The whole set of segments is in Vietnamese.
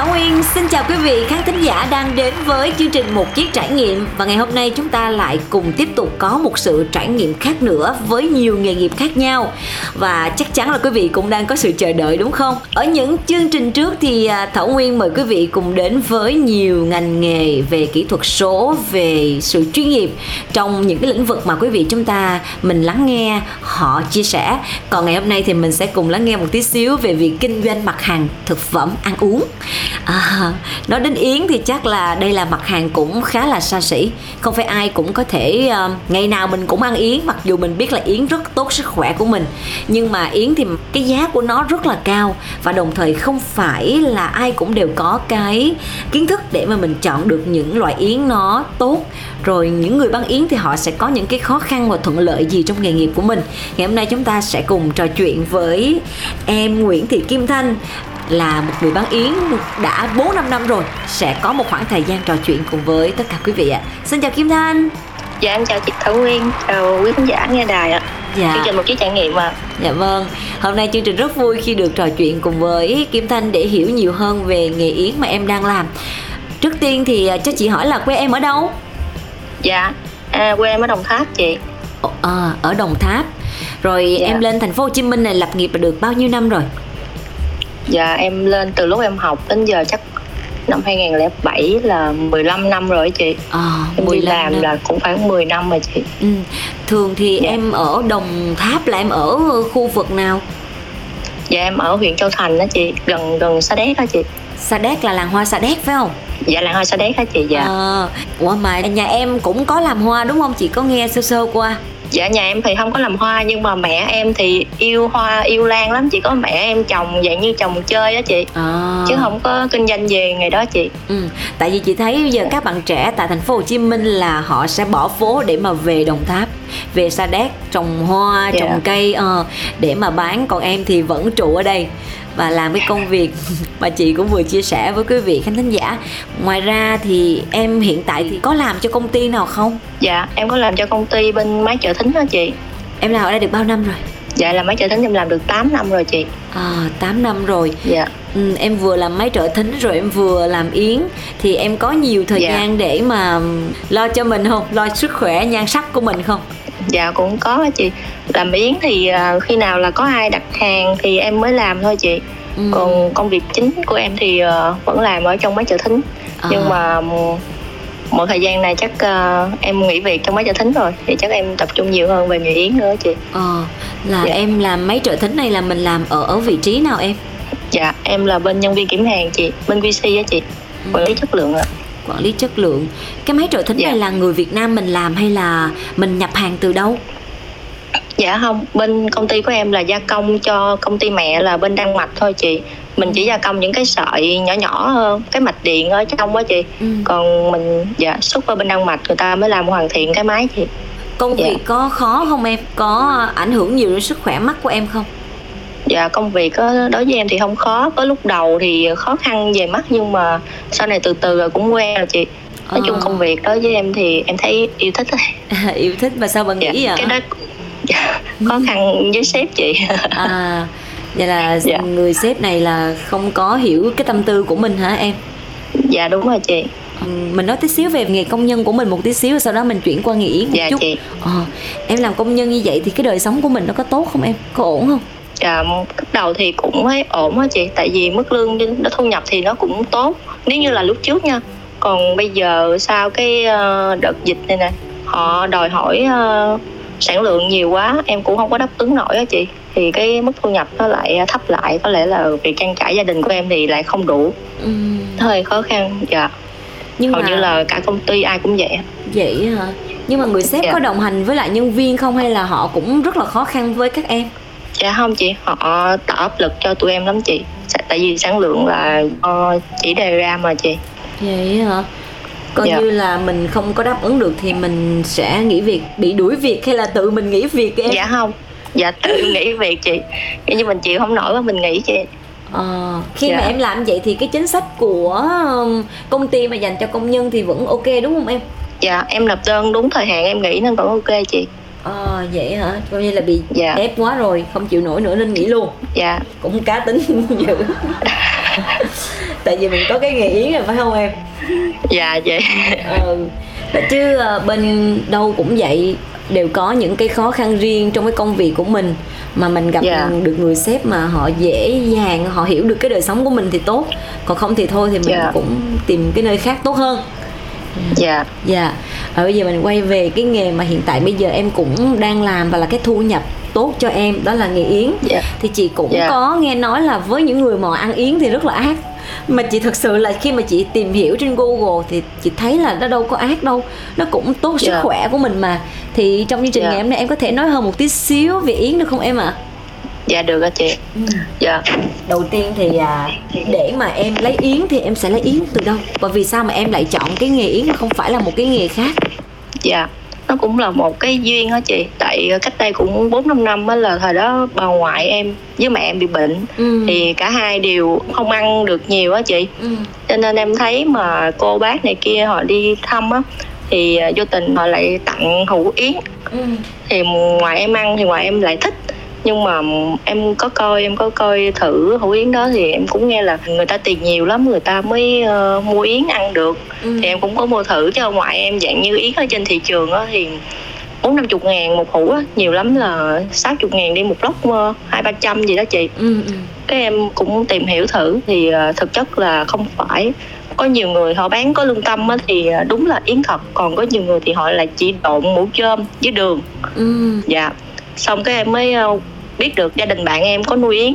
Thảo Nguyên xin chào quý vị khán thính giả đang đến với chương trình Một Chiếc Trải Nghiệm. Và ngày hôm nay chúng ta lại cùng tiếp tục có một sự trải nghiệm khác nữa với nhiều nghề nghiệp khác nhau. Và chắc chắn là quý vị cũng đang có sự chờ đợi đúng không? Ở những chương trình trước thì à, Thảo Nguyên mời quý vị cùng đến với nhiều ngành nghề về kỹ thuật số, về sự chuyên nghiệp Trong những cái lĩnh vực mà quý vị chúng ta mình lắng nghe họ chia sẻ. Còn ngày hôm nay thì mình sẽ cùng lắng nghe một tí xíu về việc kinh doanh mặt hàng thực phẩm ăn uống. À, nói đến yến thì chắc là đây là mặt hàng cũng khá là xa xỉ. Không phải ai cũng có thể uh, ngày nào mình cũng ăn yến mặc dù mình biết là yến rất tốt sức khỏe của mình. Nhưng mà yến thì cái giá của nó rất là cao và đồng thời không phải là ai cũng đều có cái kiến thức để mà mình chọn được những loại yến nó tốt. Rồi những người bán yến thì họ sẽ có những cái khó khăn và thuận lợi gì trong nghề nghiệp của mình. Ngày hôm nay chúng ta sẽ cùng trò chuyện với em Nguyễn Thị Kim Thanh là một người bán yến đã 4 năm năm rồi sẽ có một khoảng thời gian trò chuyện cùng với tất cả quý vị ạ. Xin chào Kim Thanh. Dạ em chào chị Thảo Nguyên, chào quý khán giả nghe đài ạ. Dạ. Chương trình một chiếc trải nghiệm mà. Dạ vâng. Hôm nay chương trình rất vui khi được trò chuyện cùng với Kim Thanh để hiểu nhiều hơn về nghề yến mà em đang làm. Trước tiên thì à, cho chị hỏi là quê em ở đâu? Dạ, à, quê em ở Đồng Tháp chị. À, ở Đồng Tháp. Rồi dạ. em lên thành phố Hồ Chí Minh này lập nghiệp được bao nhiêu năm rồi? Dạ em lên từ lúc em học đến giờ chắc năm 2007 là 15 năm rồi chị. À, em đi làm năm. là cũng khoảng 10 năm rồi chị. Ừ. Thường thì dạ. em ở Đồng Tháp là em ở khu vực nào? Dạ em ở huyện Châu Thành đó chị, gần gần Sa Đéc đó chị. Sa Đéc là làng hoa Sa Đéc phải không? Dạ làng hoa Sa Đéc hả chị dạ. À, ủa mà nhà em cũng có làm hoa đúng không? Chị có nghe sơ sơ qua dạ nhà em thì không có làm hoa nhưng mà mẹ em thì yêu hoa yêu lan lắm chỉ có mẹ em trồng dạng như trồng chơi đó chị à. chứ không có kinh doanh về ngày đó chị ừ. tại vì chị thấy bây giờ các bạn trẻ tại thành phố Hồ Chí Minh là họ sẽ bỏ phố để mà về Đồng Tháp về Sa Đéc trồng hoa dạ. trồng cây uh, để mà bán còn em thì vẫn trụ ở đây và làm cái công việc mà chị cũng vừa chia sẻ với quý vị khán thính giả. Ngoài ra thì em hiện tại thì có làm cho công ty nào không? Dạ em có làm cho công ty bên máy chợ thính đó chị. Em làm ở đây được bao năm rồi? Dạ là máy trợ thính em làm được 8 năm rồi chị. À 8 năm rồi. Dạ. Ừ, em vừa làm máy trợ thính rồi em vừa làm yến. Thì em có nhiều thời dạ. gian để mà lo cho mình không? Lo sức khỏe nhan sắc của mình không dạ cũng có chị làm yến thì uh, khi nào là có ai đặt hàng thì em mới làm thôi chị ừ. còn công việc chính của em thì uh, vẫn làm ở trong máy chợ thính à. nhưng mà một thời gian này chắc uh, em nghỉ việc trong máy trợ thính rồi thì chắc em tập trung nhiều hơn về nghề yến nữa chị ờ là dạ. em làm máy trợ thính này là mình làm ở ở vị trí nào em dạ em là bên nhân viên kiểm hàng chị bên VC á chị ừ. quản lý chất lượng ạ quản lý chất lượng. Cái máy trợ thính dạ. này là người Việt Nam mình làm hay là mình nhập hàng từ đâu? Dạ không bên công ty của em là gia công cho công ty mẹ là bên đan mạch thôi chị. Mình chỉ gia công những cái sợi nhỏ nhỏ hơn cái mạch điện ở trong đó chị. Ừ. còn mình dạ xuất qua bên đan mạch người ta mới làm hoàn thiện cái máy chị. Công dạ. việc có khó không em? Có ảnh hưởng nhiều đến sức khỏe mắt của em không dạ công việc đó, đối với em thì không khó. Có lúc đầu thì khó khăn về mắt nhưng mà sau này từ từ rồi cũng quen rồi chị. Nói à. chung công việc đối với em thì em thấy yêu thích yêu thích mà sao bạn nghĩ dạ, vậy? cái đó dạ, khó khăn với sếp chị. À vậy là dạ. người sếp này là không có hiểu cái tâm tư của mình hả em? Dạ đúng rồi chị. Mình nói tí xíu về nghề công nhân của mình một tí xíu sau đó mình chuyển qua nghề yến một dạ, chút. chị. Ờ, em làm công nhân như vậy thì cái đời sống của mình nó có tốt không em? Có ổn không dạ cấp đầu thì cũng thấy ổn á chị tại vì mức lương nó thu nhập thì nó cũng tốt nếu như là lúc trước nha. Còn bây giờ sau cái ờ, đợt dịch này nè họ đòi hỏi ờ, sản lượng nhiều quá em cũng không có đáp ứng nổi á chị. Thì cái mức thu nhập nó lại thấp lại có lẽ là việc trang trải gia đình của em thì lại không đủ. Ừ. hơi khó khăn dạ. Nhưng hầu mà... như là cả công ty ai cũng vậy vậy hả? Nhưng mà người sếp dạ. có đồng hành với lại nhân viên không hay là họ cũng rất là khó khăn với các em dạ không chị họ tạo áp lực cho tụi em lắm chị. Tại vì sản lượng là uh, chỉ đề ra mà chị. Vậy hả? Coi dạ. như là mình không có đáp ứng được thì mình sẽ nghỉ việc bị đuổi việc hay là tự mình nghỉ việc em? Dạ không. Dạ tự nghỉ việc chị. Kiểu như mình chịu không nổi mình nghỉ chị. Ờ, khi Dạ. mà em làm vậy thì cái chính sách của um, công ty mà dành cho công nhân thì vẫn ok đúng không em? dạ em nộp đơn đúng thời hạn em nghỉ nên vẫn ok chị Ờ vậy hả? Coi như là bị Dạ. ép quá rồi, không chịu nổi nữa nên nghỉ luôn. dạ Cũng cá tính dữ. Tại vì mình có cái nghề yến rồi phải không em? dạ chị ừ Đó chứ ờ, bên đâu cũng vậy đều có những cái khó khăn riêng trong cái công việc của mình mà mình gặp Dạ. được người sếp mà họ dễ dàng họ hiểu được cái đời sống của mình thì tốt còn không thì thôi thì mình Dạ. cũng tìm cái nơi khác tốt hơn dạ dạ ở bây giờ mình quay về cái nghề mà hiện tại bây giờ em cũng đang làm và là cái thu nhập tốt cho em đó là nghề yến Dạ. thì chị cũng Dạ. có nghe nói là với những người mà ăn yến thì rất là ác mà chị thật sự là khi mà chị tìm hiểu trên Google thì chị thấy là nó đâu có ác đâu nó cũng tốt sức Dạ. khỏe của mình mà thì trong chương trình Dạ. ngày hôm nay em có thể nói hơn một tí xíu về yến được không em ạ dạ được ạ chị. Dạ. Đầu tiên thì à, để mà em lấy yến thì em sẽ lấy yến từ đâu? Và vì sao mà em lại chọn cái nghề yến mà không phải là một cái nghề khác? Dạ. Nó cũng là một cái duyên đó chị. Tại cách đây cũng bốn năm năm á là thời đó bà ngoại em với mẹ em bị bệnh. Ừ. thì cả hai đều không ăn được nhiều á chị. Ừ. cho nên em thấy mà cô bác này kia họ đi thăm á thì à, vô tình họ lại tặng hủ yến. Ừ. thì ngoài em ăn thì ngoài em lại thích nhưng mà em có coi em có coi thử hủ yến đó thì em cũng nghe là người ta tiền nhiều lắm người ta mới ờ, mua yến ăn được Ừ. thì em cũng có mua thử cho ngoại em dạng như yến ở trên thị trường á thì bốn năm chục ngàn một hũ á nhiều lắm là sáu chục ngàn đi một lốc ờ, hai ba trăm gì đó chị Ừ. ừ. cái em cũng tìm hiểu thử thì ờ, thực chất là không phải có nhiều người họ bán có lương tâm á, thì đúng là yến thật còn có nhiều người thì họ là chỉ độn mũ chôm với đường Ừ. dạ xong cái em mới ờ, biết được gia đình bạn em có nuôi yến.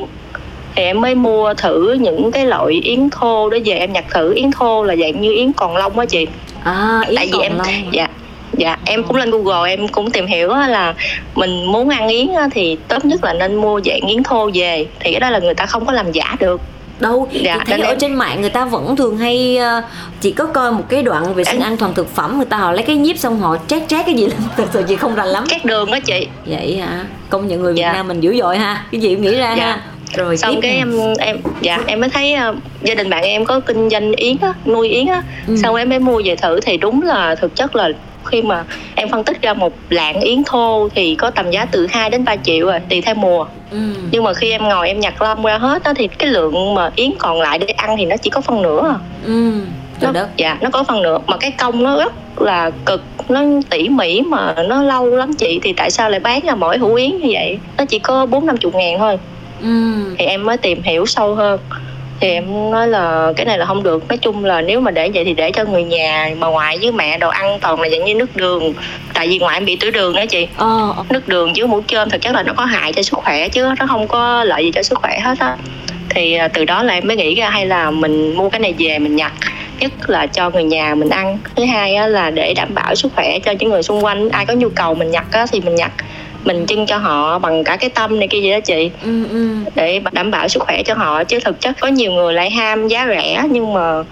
Thì em mới mua thử những cái loại yến thô đó về em nhặt thử. Yến thô là dạng như yến còn lông á chị. À yến tại vì em lâu dạ dạ em cũng lên google em cũng tìm hiểu là mình muốn ăn yến thì tốt nhất là nên mua dạng yến thô về. Thì cái đó là người ta không có làm giả được đâu. Dạ, chị thấy ở em- trên mạng người ta vẫn thường hay ờ, chỉ có coi một cái đoạn vệ sinh an toàn thực phẩm người ta họ lấy cái nhíp xong họ trát trát cái gì lên. Thật sự chị không rành lắm. Các đường á chị. Vậy hả? Công nhận người Việt Dạ. Nam mình dữ dội ha. Cái gì cũng nghĩ ra Dạ. ha rồi xong cái em em dạ em mới thấy ờ, gia đình bạn em có kinh doanh yến á nuôi yến á. Ừ. xong em mới mua về thử thì đúng là thực chất là khi mà em phân tích ra một lạng yến thô thì có tầm giá từ 2 đến 3 triệu rồi tùy theo mùa ừ. nhưng mà khi em ngồi em nhặt lông ra hết á thì cái lượng mà yến còn lại để ăn thì nó chỉ có phân nửa à. ừ. trời nó, đất dạ nó có phần nữa mà cái công nó rất là cực nó tỉ mỉ mà nó lâu lắm chị thì tại sao lại bán ra mỗi hũ yến như vậy nó chỉ có bốn năm chục ngàn thôi ừ. thì em mới tìm hiểu sâu hơn thì em nói là cái này là không được. Nói chung là nếu mà để vậy thì để cho người nhà bà ngoại với mẹ đồ ăn toàn là dạng như nước đường. Tại vì ngoại em bị tiểu đường đó chị. Ờ. Nước đường với mũ chôm thực chất là nó có hại cho sức khỏe chứ nó không có lợi gì cho sức khỏe hết á. Thì à, từ đó là em mới nghĩ ra hay là mình mua cái này về mình nhặt nhất là cho người nhà mình ăn. Thứ hai là để đảm bảo sức khỏe cho những người xung quanh. Ai có nhu cầu mình nhặt thì mình nhặt mình trưng cho họ bằng cả cái tâm này kia gì đó chị ừ. ừ. để đảm bảo sức khỏe cho họ chứ thực chất có nhiều người lại ham giá rẻ nhưng mà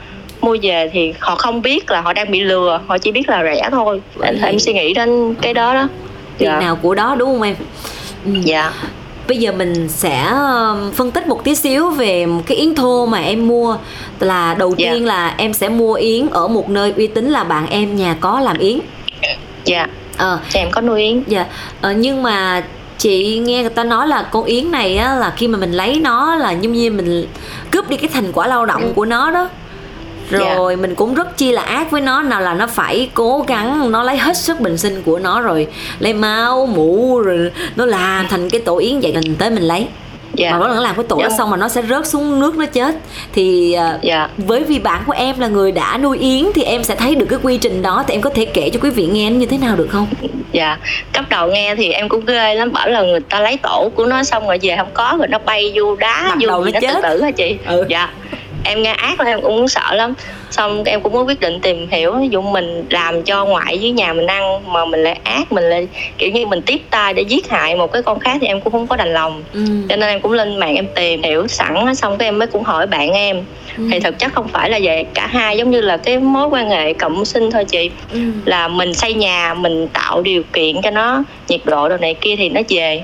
mua về thì họ không biết là họ đang bị lừa họ chỉ biết là rẻ thôi Vậy. em suy nghĩ đến cái đó đó tiền dạ nào của đó đúng không em ừ. dạ Bây giờ mình sẽ um, phân tích một tí xíu về cái yến thô mà em mua là đầu Dạ. tiên là em sẽ mua yến ở một nơi uy tín là bạn em nhà có làm yến. dạ Ờ. Thì em có nuôi yến. Dạ. Ờ, nhưng mà chị nghe người ta nói là con yến này á là khi mà mình lấy nó là giống như mình cướp đi cái thành quả lao động của nó đó. Rồi mình cũng rất chi là ác với nó nào là nó phải cố gắng nó lấy hết sức bình sinh của nó rồi lấy máu mũ rồi nó làm thành cái tổ yến vậy mình tới mình lấy dạ. Mà nó làm cái tổ đó Dạ. xong mà nó sẽ rớt xuống nước nó chết. Thì à, dạ. với vì bạn của em là người đã nuôi yến thì em sẽ thấy được cái quy trình đó. Thì em có thể kể cho quý vị nghe như thế nào được không? Dạ. Cấp đầu nghe thì em cũng ghê lắm. Bảo là người ta lấy tổ của nó xong rồi về không có rồi nó bay vô đá Bắt vô đầu gì nó nó tự chết. tử hả chị? Ừ. dạ em nghe ác là em cũng sợ lắm xong em cũng có quyết định tìm hiểu ví dụ mình làm cho ngoại với nhà mình ăn mà mình lại ác mình lại kiểu như mình tiếp tay để giết hại một cái con khác thì em cũng không có đành lòng ừ. cho nên em cũng lên mạng em tìm hiểu sẵn xong cái em mới cũng hỏi bạn em Ừ. thì thực chất không phải là vậy cả hai giống như là cái mối quan hệ cộng sinh thôi chị Ừ. là mình xây nhà mình tạo điều kiện cho nó nhiệt độ đồ này kia thì nó về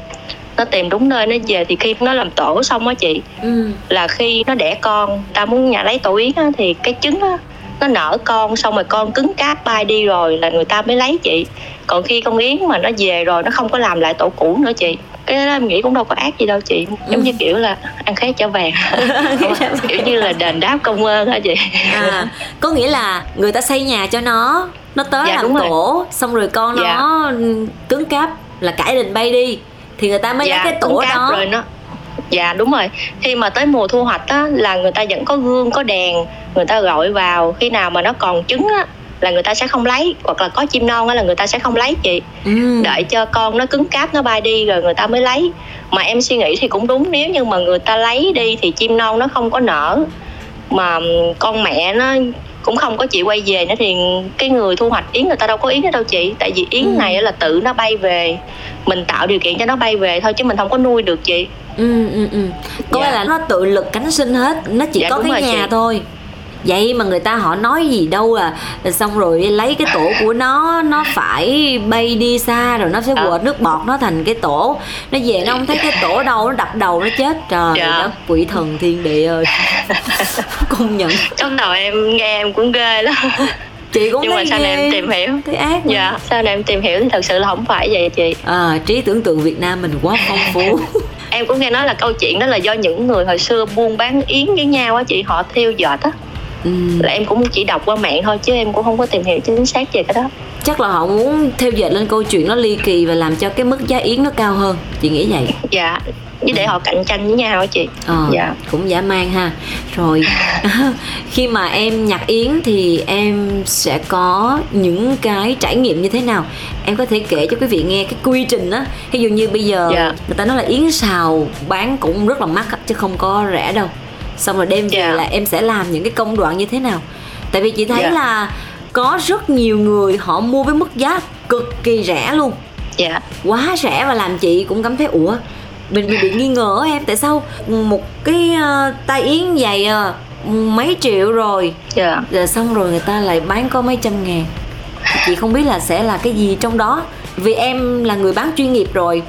nó tìm đúng nơi nó về thì khi nó làm tổ xong á chị ừ. là khi nó đẻ con ta muốn nhà lấy tổ yến á, thì cái trứng á, nó nở con xong rồi con cứng cáp bay đi rồi là người ta mới lấy chị còn khi con yến mà nó về rồi nó không có làm lại tổ cũ nữa chị cái đó em nghĩ cũng đâu có ác gì đâu chị giống Ừ. như kiểu là ăn khế trở về kiểu như là đền đáp công ơn hả chị à, có nghĩa là người ta xây nhà cho nó nó tới Dạ, làm đúng rồi. tổ xong rồi con Dạ. nó cứng cáp là cải đình bay đi thì người ta mới lấy cái cáp đó. rồi nó dạ đúng rồi. Khi mà tới mùa thu hoạch á là người ta vẫn có gương có đèn người ta gọi vào. Khi nào mà nó còn trứng á là người ta sẽ không lấy hoặc là có chim non á là người ta sẽ không lấy chị. Ừ. đợi cho con nó cứng cáp nó bay đi rồi người ta mới lấy. Mà em suy nghĩ thì cũng đúng nếu như mà người ta lấy đi thì chim non nó không có nở. Mà con mẹ nó cũng không có chịu quay về nữa thì cái người thu hoạch yến người ta đâu có yến nữa đâu chị tại vì yến Ừ. này á là tự nó bay về mình tạo điều kiện cho nó bay về thôi chứ mình không có nuôi được chị ừ ừ ừ có Dạ. là nó tự lực cánh sinh hết nó chỉ Dạ, có cái rồi nhà chị. thôi vậy mà người ta họ nói gì đâu là xong rồi lấy cái tổ của nó nó phải bay đi xa rồi nó sẽ Dạ. quệt nước bọt nó thành cái tổ. Nó về nó không thấy cái tổ đâu nó đập đầu nó chết. Trời Dạ. đất quỷ thần thiên địa ơi. Công nhận. Trong đầu em nghe em cũng ghê lắm. Chị cũng nhưng mà sau này em tìm hiểu? Thấy ác quá. dạ sau này em tìm hiểu thì thật sự là không phải vậy chị. À, trí tưởng tượng Việt Nam mình quá phong phú. Em cũng nghe nói là câu chuyện đó là do những người hồi xưa buôn bán yến với nhau á chị họ thiêu dệt á ừ. là em cũng chỉ đọc qua mạng thôi chứ em cũng không có tìm hiểu chính xác về cái đó. Chắc là họ muốn theo dệt lên câu chuyện nó ly kỳ và làm cho cái mức giá yến nó cao hơn. Chị nghĩ vậy? Dạ với để họ cạnh tranh với nhau chị. Ờ, dạ. cũng dã man ha. Rồi khi mà em nhặt yến thì em sẽ có những cái trải nghiệm như thế nào? Em có thể kể cho quý vị nghe cái quy trình á. Ví dụ như bây giờ Dạ. người ta nói là yến xào bán cũng rất là mắc chứ không có rẻ đâu xong rồi đem về Dạ. là em sẽ làm những cái công đoạn như thế nào? Tại vì chị thấy Dạ. là có rất nhiều người họ mua với mức giá cực kỳ rẻ luôn. Dạ. Quá rẻ và làm chị cũng cảm thấy ủa mình bị, bị nghi ngờ em tại sao một cái uh, tay yến dày à, mấy triệu rồi. Dạ. Rồi xong rồi người ta lại bán có mấy trăm ngàn. Chị không biết là sẽ là cái gì trong đó. Vì em là người bán chuyên nghiệp rồi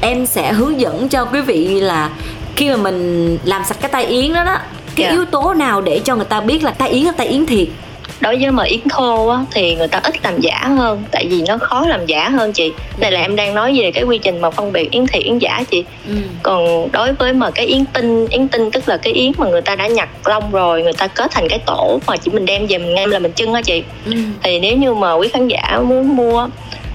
em sẽ hướng dẫn cho quý vị là khi mà mình làm sạch cái tay yến đó đó cái Dạ. yếu tố nào để cho người ta biết là tay yến là tay yến thiệt đối với mà yến thô á thì người ta ít làm giả hơn tại vì nó khó làm giả hơn chị đây là em đang nói về cái quy trình mà phân biệt yến thiệt yến giả chị ừ. còn đối với mà cái yến tinh yến tinh tức là cái yến mà người ta đã nhặt lông rồi người ta kết thành cái tổ mà chỉ mình đem về mình ngâm là mình trưng á chị Ừ. thì nếu như mà quý khán giả muốn mua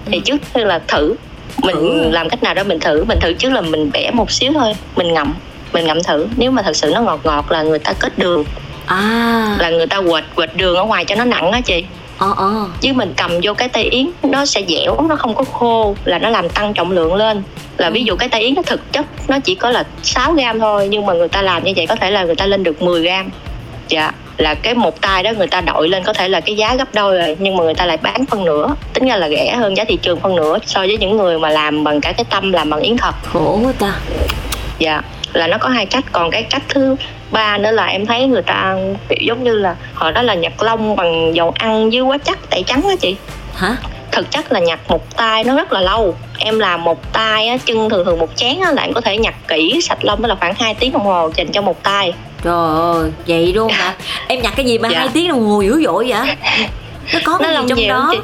thì trước tiên là thử mình Thử. làm cách nào đó mình thử mình thử trước là mình bẻ một xíu thôi mình ngậm mình ngậm thử nếu mà thật sự nó ngọt ngọt là người ta kết đường. À. Là người ta quệt quệt đường ở ngoài cho nó nặng á chị. Ờ ờ. Chứ mình cầm vô cái tay yến nó sẽ dẻo nó không có khô là nó làm tăng trọng lượng lên. Là ví dụ cái tay yến nó thực chất nó chỉ có là 6 gram thôi nhưng mà người ta làm như vậy có thể là người ta lên được 10 gram dạ là cái một tay đó người ta đội lên có thể là cái giá gấp đôi rồi nhưng mà người ta lại bán phân nửa. Tính ra là rẻ hơn giá thị trường phân nửa so với những người mà làm bằng cả cái tâm làm bằng yến thật. Khổ quá ta. Dạ là nó có hai cách còn cái cách thứ ba nữa là em thấy người ta kiểu giống như là họ đó là nhặt lông bằng dầu ăn với quá chắc tẩy trắng á chị hả thực chất là nhặt một tay nó rất là lâu em làm một tay á chân thường thường một chén á là em có thể nhặt kỹ sạch lông đó là khoảng 2 tiếng đồng hồ dành cho một tay Trời ơi, vậy luôn hả? Em nhặt cái gì mà Dạ. hai tiếng đồng hồ dữ dội vậy? Nó có nó cái gì lông trong nhiều đó? chị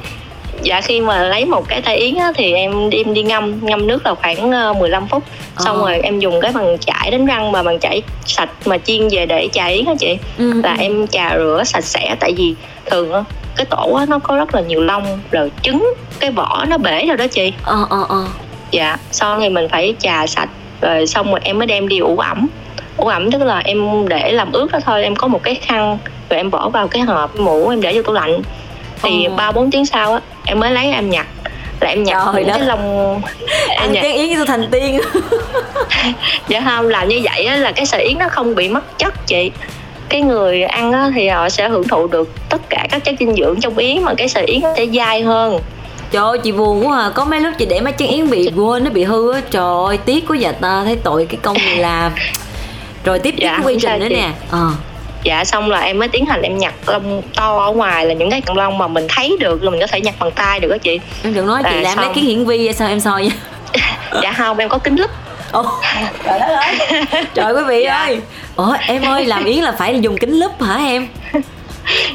dạ khi mà lấy một cái tay yến á, thì em đem đi ngâm ngâm nước là khoảng ờ, 15 phút xong Ờ. rồi em dùng cái bằng chải đánh răng mà bằng chải sạch mà chiên về để chà yến á chị Ừ, là ừ. em chà rửa sạch sẽ tại vì thường á cái tổ á nó có rất là nhiều lông rồi trứng cái vỏ nó bể rồi đó chị Ờ ờ ờ. dạ xong thì mình phải chà sạch rồi xong rồi em mới đem đi ủ ẩm ủ ẩm tức là em để làm ướt đó thôi em có một cái khăn rồi em bỏ vào cái hộp mũ em để vô tủ lạnh thì Ồ. ba bốn tiếng sau á em mới lấy em nhặt là em nhặt Trời cái lông em nhặt cái yến tôi thành tiên. dạ không làm như vậy á là cái sợi yến nó không bị mất chất chị cái người ăn á, thì họ sẽ hưởng thụ được tất cả các chất dinh dưỡng trong yến mà cái sợi yến nó sẽ dai hơn Trời ơi, chị buồn quá à. Có mấy lúc chị để mấy chân yến bị quên nó bị hư á. Trời ơi, tiếc quá dạ ta thấy tội cái công người làm. Rồi tiếp tiếp Dạ, cái quy trình nữa chị. nè. Ờ. dạ xong là em mới tiến hành em nhặt lông to ở ngoài là những cái cọng lông mà mình thấy được là mình có thể nhặt bằng tay được đó chị. Em đừng nói chị À, làm lấy cái hiển vi sao em soi nha. dạ không em có kính lúp. Ồ, trời đất ơi. Trời quý vị Dạ. ơi. Ủa em ơi làm yến là phải dùng kính lúp hả em?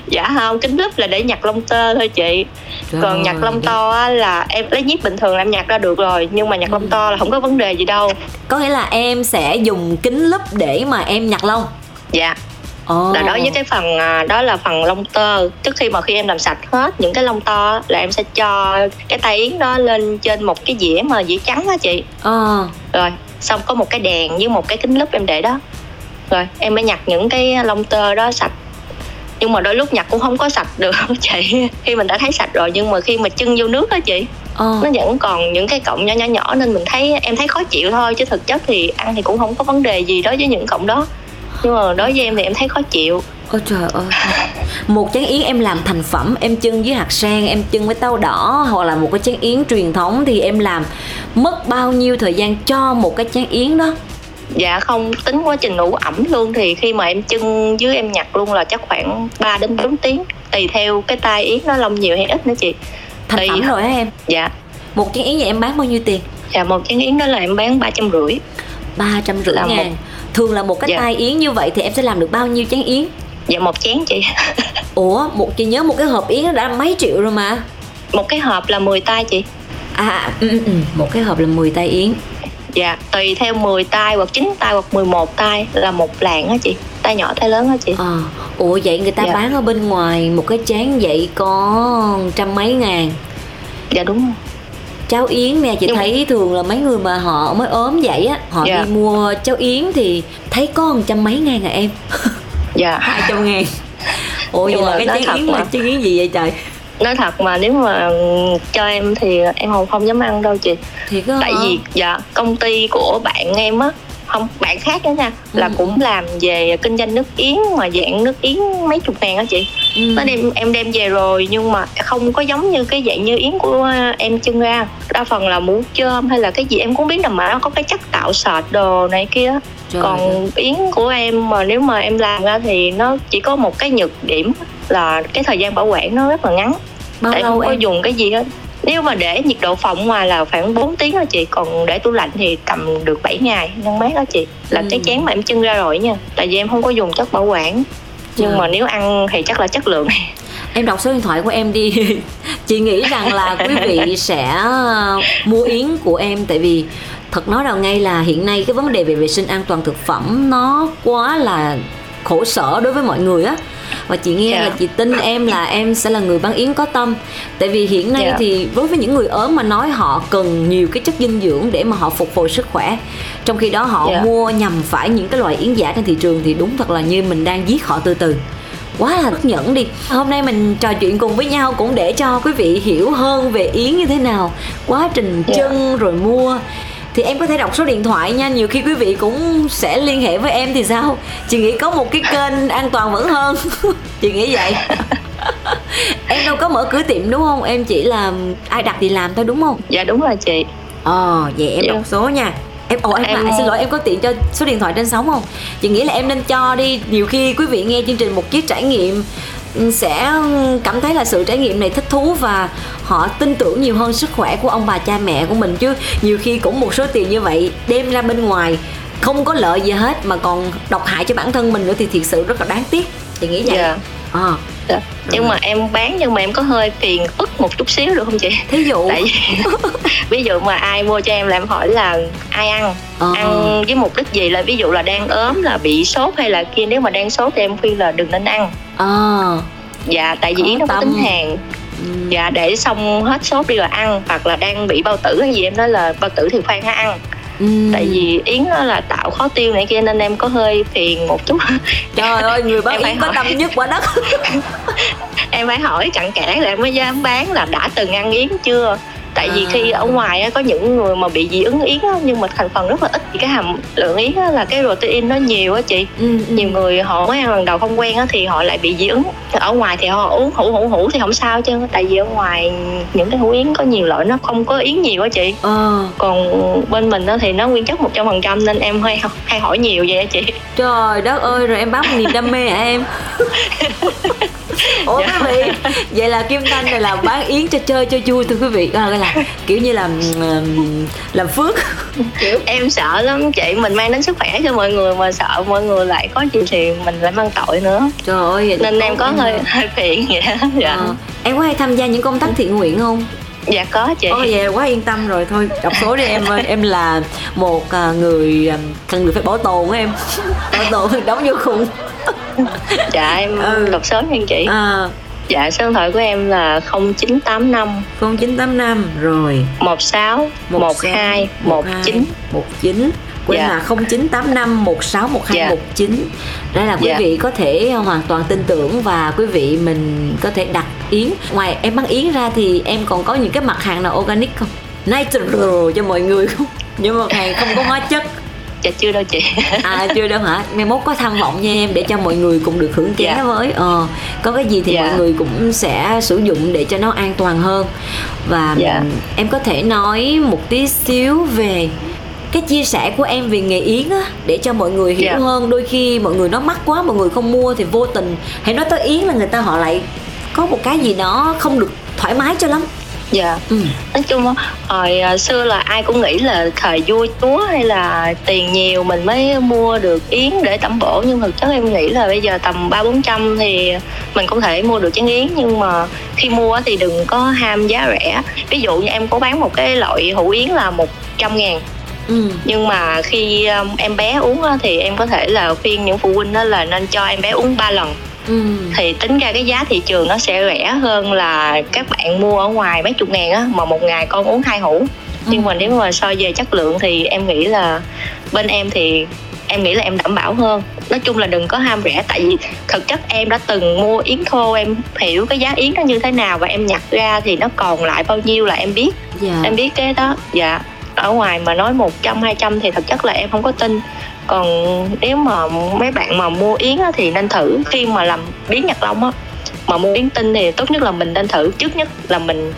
Dạ không kính lúp là để nhặt lông tơ thôi chị. Trời còn nhặt lông to á, là em lấy nhíp bình thường là em nhặt ra được rồi nhưng mà nhặt Ừ. lông to là không có vấn đề gì đâu. Có nghĩa là em sẽ dùng kính lúp để mà em nhặt lông? Dạ Ồ. là đối với cái phần à, đó là phần lông tơ. Trước khi mà khi em làm sạch hết những cái lông to là em sẽ cho cái tay yến đó lên trên một cái dĩa mà dĩa trắng á chị. Ờ. rồi xong có một cái đèn với một cái kính lúp em để đó. Rồi em mới nhặt những cái lông tơ đó sạch. Nhưng mà đôi lúc nhặt cũng không có sạch được chị. Khi mình đã thấy sạch rồi nhưng mà khi mà chân vô nước đó chị Ờ. nó vẫn còn những cái cọng nhỏ nhỏ nhỏ nên mình thấy em thấy khó chịu thôi. Chứ thực chất thì ăn thì cũng không có vấn đề gì đối với những cọng đó nhưng mà đối với em thì em thấy khó chịu. Ôi trời ơi. Một chén yến em làm thành phẩm Em chưng với hạt sen Em chưng với táo đỏ Hoặc là một cái chén yến truyền thống Thì em làm mất bao nhiêu thời gian cho một cái chén yến đó? Dạ không. Tính quá trình ủ ẩm luôn thì khi mà em chưng với em nhặt luôn là chắc khoảng 3 đến 4 tiếng. Tùy theo cái tai yến nó lông nhiều hay ít nữa chị. Thành Tùy. phẩm rồi hả em? Dạ. Một chén yến vậy em bán bao nhiêu tiền? Dạ một chén yến đó là em bán ba trăm rưỡi. Ba trăm rưỡi Là một- ngàn Thường là một cái Dạ. tai yến như vậy Thì em sẽ làm được bao nhiêu chén yến? Dạ một chén chị. Ủa một chị nhớ một cái hộp yến đã mấy triệu rồi mà. Một cái hộp là 10 tay chị. À ừ, ừ, ừ. một cái hộp là 10 tai yến. Dạ tùy theo 10 tay hoặc 9 tay hoặc 11 tay là một lạng á chị. Tay nhỏ tay lớn á chị. Ờ, ủa vậy người ta Dạ. bán ở bên ngoài một cái chén vậy có trăm mấy ngàn. Dạ đúng. rồi cháo yến nè chị Nhưng thấy thường là mấy người mà họ mới ốm vậy á họ Dạ. đi mua cháo yến thì thấy có một trăm mấy ngàn à em dạ hai trăm ngàn vậy Nhưng mà cái thật yến là mà. chén yến gì vậy trời nói thật mà nếu mà cho em thì em không không dám ăn đâu chị thiệt tại hả? vì dạ công ty của bạn em á không bạn khác đó nha. Là Ừ. cũng làm về kinh doanh nước yến mà dạng nước yến mấy chục ngàn á chị. Ừ. nó đem em đem về rồi nhưng mà không có giống như cái dạng như yến của em trưng ra. Đa phần là mũ chôm hay là cái gì em cũng biết là mà nó có cái chất tạo sệt đồ này kia Trời ơi. còn yến của em mà nếu mà em làm ra thì nó chỉ có một cái nhược điểm là cái thời gian bảo quản nó rất là ngắn. Bao tại lâu không có em? dùng cái gì hết nếu mà để nhiệt độ phòng ngoài là khoảng 4 tiếng đó chị còn để tủ lạnh thì tầm được 7 ngày ngăn mát đó chị. Là Ừ. cái chén mà em trưng ra rồi nha tại vì em không có dùng chất bảo quản. Nhưng Trời. mà nếu ăn thì chắc là chất lượng. Em đọc số điện thoại của em đi. Chị nghĩ rằng là quý vị sẽ mua yến của em tại vì thật nói đầu ngay là hiện nay cái vấn đề về vệ sinh an toàn thực phẩm nó quá là khổ sở đối với mọi người á và chị nghe Dạ. là chị tin em là em sẽ là người bán yến có tâm tại vì hiện nay Dạ. thì đối với những người ốm mà nói họ cần nhiều cái chất dinh dưỡng để mà họ phục hồi sức khỏe trong khi đó họ Dạ. mua nhầm phải những cái loại yến giả trên thị trường thì đúng thật là như mình đang giết họ từ từ quá là bất nhẫn đi hôm nay mình trò chuyện cùng với nhau cũng để cho quý vị hiểu hơn về yến như thế nào quá trình Dạ. chân rồi mua thì em có thể đọc số điện thoại nha nhiều khi quý vị cũng sẽ liên hệ với em thì sao? Chị nghĩ có một cái kênh an toàn vẫn hơn. Chị nghĩ vậy. Em đâu có mở cửa tiệm đúng không? Em chỉ là ai đặt thì làm thôi đúng không? Dạ đúng rồi chị. Ờ vậy em Dạ. đọc số nha. Em ồ em, Em- lại xin lỗi em có tiện cho số điện thoại trên sóng không? Chị nghĩ là em nên cho đi nhiều khi quý vị nghe chương trình một chiếc trải nghiệm sẽ cảm thấy là sự trải nghiệm này thích thú và họ tin tưởng nhiều hơn sức khỏe của ông bà cha mẹ của mình chứ. Nhiều khi cũng một số tiền như vậy đem ra bên ngoài không có lợi gì hết mà còn độc hại cho bản thân mình nữa thì thiệt sự rất là đáng tiếc. Chị nghĩ vậy? Dạ. Ờ. Dạ. nhưng mà em bán nhưng mà em có hơi phiền phức một chút xíu được không chị? Thí dụ. Tại vì ví dụ mà ai mua cho em là em hỏi là ai ăn? Ờ. ăn với mục đích gì là ví dụ là đang ốm là bị sốt hay là kia nếu mà đang sốt thì em khuyên là đừng nên ăn ờ. Dạ tại vì yến nó có tính hàng. Ừ. dạ để xong hết sốt đi rồi ăn hoặc là đang bị bao tử hay gì em nói là bao tử thì khoan hả ăn. Ừ. tại vì yến nó là tạo khó tiêu này kia nên em có hơi phiền một chút. Trời ơi người bán yến có tâm nhất quả đất. Em phải hỏi cặn kẽ là em mới dám bán là đã từng ăn yến chưa tại vì À. khi ở ngoài á, có những người mà bị dị ứng yến á, nhưng mà thành phần rất là ít thì cái hàm lượng yến á, là cái protein nó nhiều á chị. Ừ, ừ. nhiều người họ mới ăn lần đầu không quen á, thì họ lại bị dị ứng. Ở ngoài thì họ uống hũ hũ hũ thì không sao chứ tại vì ở ngoài những cái hũ yến có nhiều loại nó không có yến nhiều á chị. Ờ. Còn bên mình á thì nó nguyên chất 100% nên em hay hay hỏi nhiều vậy á chị. Trời đất ơi rồi em bán một niềm đam mê hả em Ủa Dạ. quý vị Vậy là Kim Thanh này là bán yến cho chơi cho vui thưa quý vị. Đó là, kiểu như là làm phước. Kiểu em sợ lắm. Chị mình mang đến sức khỏe cho mọi người mà sợ mọi người lại có gì thì mình lại mang tội nữa. Trời ơi vậy nên em có hơi hơi phiền vậy đó. dạ. Ờ, em có hay tham gia những công tác thiện nguyện không? Dạ có chị. Ồ vậy quá yên tâm rồi. Thôi đọc số đi em ơi. Em là một à, người à, cần được phải bảo tồn em. Bảo tồn đóng vô khung dạ em Ừ. đọc sớm nha chị. À, dạ số điện thoại của em là 0985 0985 rồi. 16 12 19 19 quên Dạ. là 0985 16 12 Dạ. 19 đây là quý Dạ. vị có thể hoàn toàn tin tưởng và quý vị mình có thể đặt yến. Ngoài em bán yến ra thì em còn có những cái mặt hàng nào organic không? Natural cho mọi người không? Những mặt hàng không có hóa chất dạ chưa đâu chị à chưa đâu hả mai mốt có tham vọng nha em để cho mọi người cùng được hưởng ké Dạ. với ờ có cái gì thì Dạ. mọi người cũng sẽ sử dụng để cho nó an toàn hơn và Dạ. em có thể nói một tí xíu về cái chia sẻ của em về nghề yến á để cho mọi người hiểu Dạ. hơn đôi khi mọi người nó mắc quá mọi người không mua thì vô tình hãy nói tới yến là người ta họ lại có một cái gì đó không được thoải mái cho lắm dạ. Ừ. nói chung á, hồi à, xưa là ai cũng nghĩ là thời vua chúa hay là tiền nhiều mình mới mua được yến để tẩm bổ nhưng thực chất em nghĩ là bây giờ tầm ba bốn trăm thì mình có thể mua được chén yến nhưng mà khi mua thì đừng có ham giá rẻ. Ví dụ như em có bán một cái loại hũ yến là một trăm ngàn. Ừ. Nhưng mà khi um, em bé uống á, thì em có thể là khuyên những phụ huynh đó là nên cho em bé uống 3 lần ừ. Thì tính ra cái giá thị trường nó sẽ rẻ hơn là các bạn mua ở ngoài mấy chục ngàn á mà một ngày con uống hai hũ. Nhưng mà nếu mà so về chất lượng thì em nghĩ là bên em thì em nghĩ là em đảm bảo hơn. Nói chung là đừng có ham rẻ tại vì thực chất em đã từng mua yến thô em hiểu cái giá yến nó như thế nào và em nhặt ra thì nó còn lại bao nhiêu là em biết. Dạ. Em biết cái đó dạ ở ngoài mà nói 100 200 thì thật chất là em không có tin. Còn nếu mà mấy bạn mà mua yến á, thì nên thử. Khi mà làm biến nhật long á mà mua yến tinh thì tốt nhất là mình nên thử. Trước nhất là mình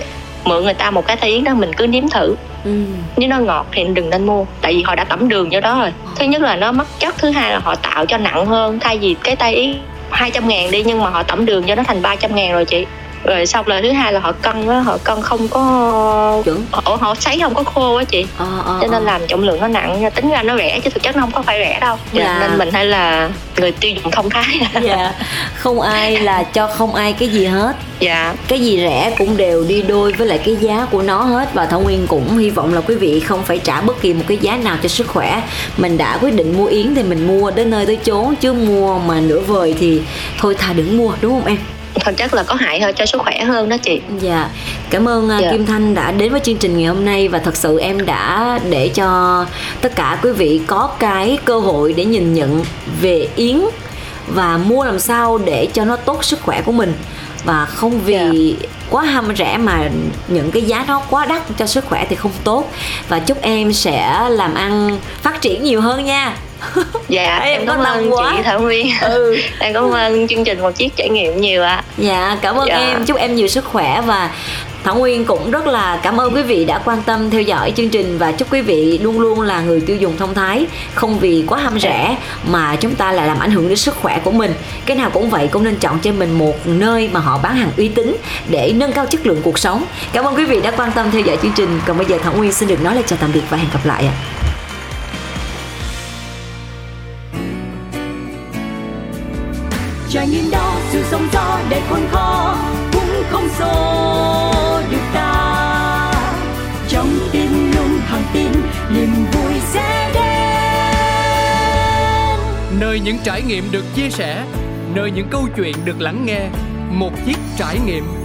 mượn người ta một cái tay yến đó mình cứ nếm thử. Ừ. Nếu nó ngọt thì đừng nên mua tại vì họ đã tẩm đường vô đó rồi. Thứ nhất là nó mất chất thứ hai là họ tạo cho nặng hơn. Thay vì cái tay yến 200 ngàn đi nhưng mà họ tẩm đường cho nó thành 300 ngàn rồi chị rồi xong là thứ hai là họ cân á họ cân không có chuẩn. Họ, họ sấy không có khô á chị. Ờ ờ cho nên ờ. làm trọng lượng nó nặng nha tính ra nó rẻ chứ thực chất nó không có phải rẻ đâu. Dạ. dạ. nên mình hay là người tiêu dùng thông thái dạ không ai là cho không ai cái gì hết. Dạ. Cái gì rẻ cũng đều đi đôi với lại cái giá của nó hết. Và Thảo Nguyên cũng hy vọng là quý vị không phải trả bất kỳ một cái giá nào cho sức khỏe. Mình đã quyết định mua yến thì mình mua đến nơi tới chốn chứ mua mà nửa vời thì thôi thà đừng mua đúng không em thực chất là có hại hơn cho sức khỏe hơn đó chị Dạ, cảm ơn dạ. Dạ. Kim Thanh đã đến với chương trình ngày hôm nay và thật sự em đã để cho tất cả quý vị có cái cơ hội để nhìn nhận về yến và mua làm sao để cho nó tốt sức khỏe của mình và không vì quá ham rẻ mà những cái giá nó quá đắt cho sức khỏe thì không tốt và chúc em sẽ làm ăn phát triển nhiều hơn nha dạ em có cảm ơn quá. chị Thảo Nguyên ừ em cảm ơn chương trình một chiếc trải nghiệm nhiều ạ Dạ, cảm ơn Dạ. em, chúc em nhiều sức khỏe và Thảo Nguyên cũng rất là cảm ơn quý vị đã quan tâm theo dõi chương trình và chúc quý vị luôn luôn là người tiêu dùng thông thái, không vì quá ham rẻ mà chúng ta lại làm ảnh hưởng đến sức khỏe của mình. Cái nào cũng vậy cũng nên chọn cho mình một nơi mà họ bán hàng uy tín để nâng cao chất lượng cuộc sống. Cảm ơn quý vị đã quan tâm theo dõi chương trình. Còn bây giờ Thảo Nguyên xin được nói lời chào tạm biệt và hẹn gặp lại ạ. Trải đó, sự sóng gió để khôn khó cũng không xô được ta. Trong tim luôn thẳng tin, niềm vui sẽ đến. Nơi những trải nghiệm được chia sẻ, nơi những câu chuyện được lắng nghe, một chiếc trải nghiệm.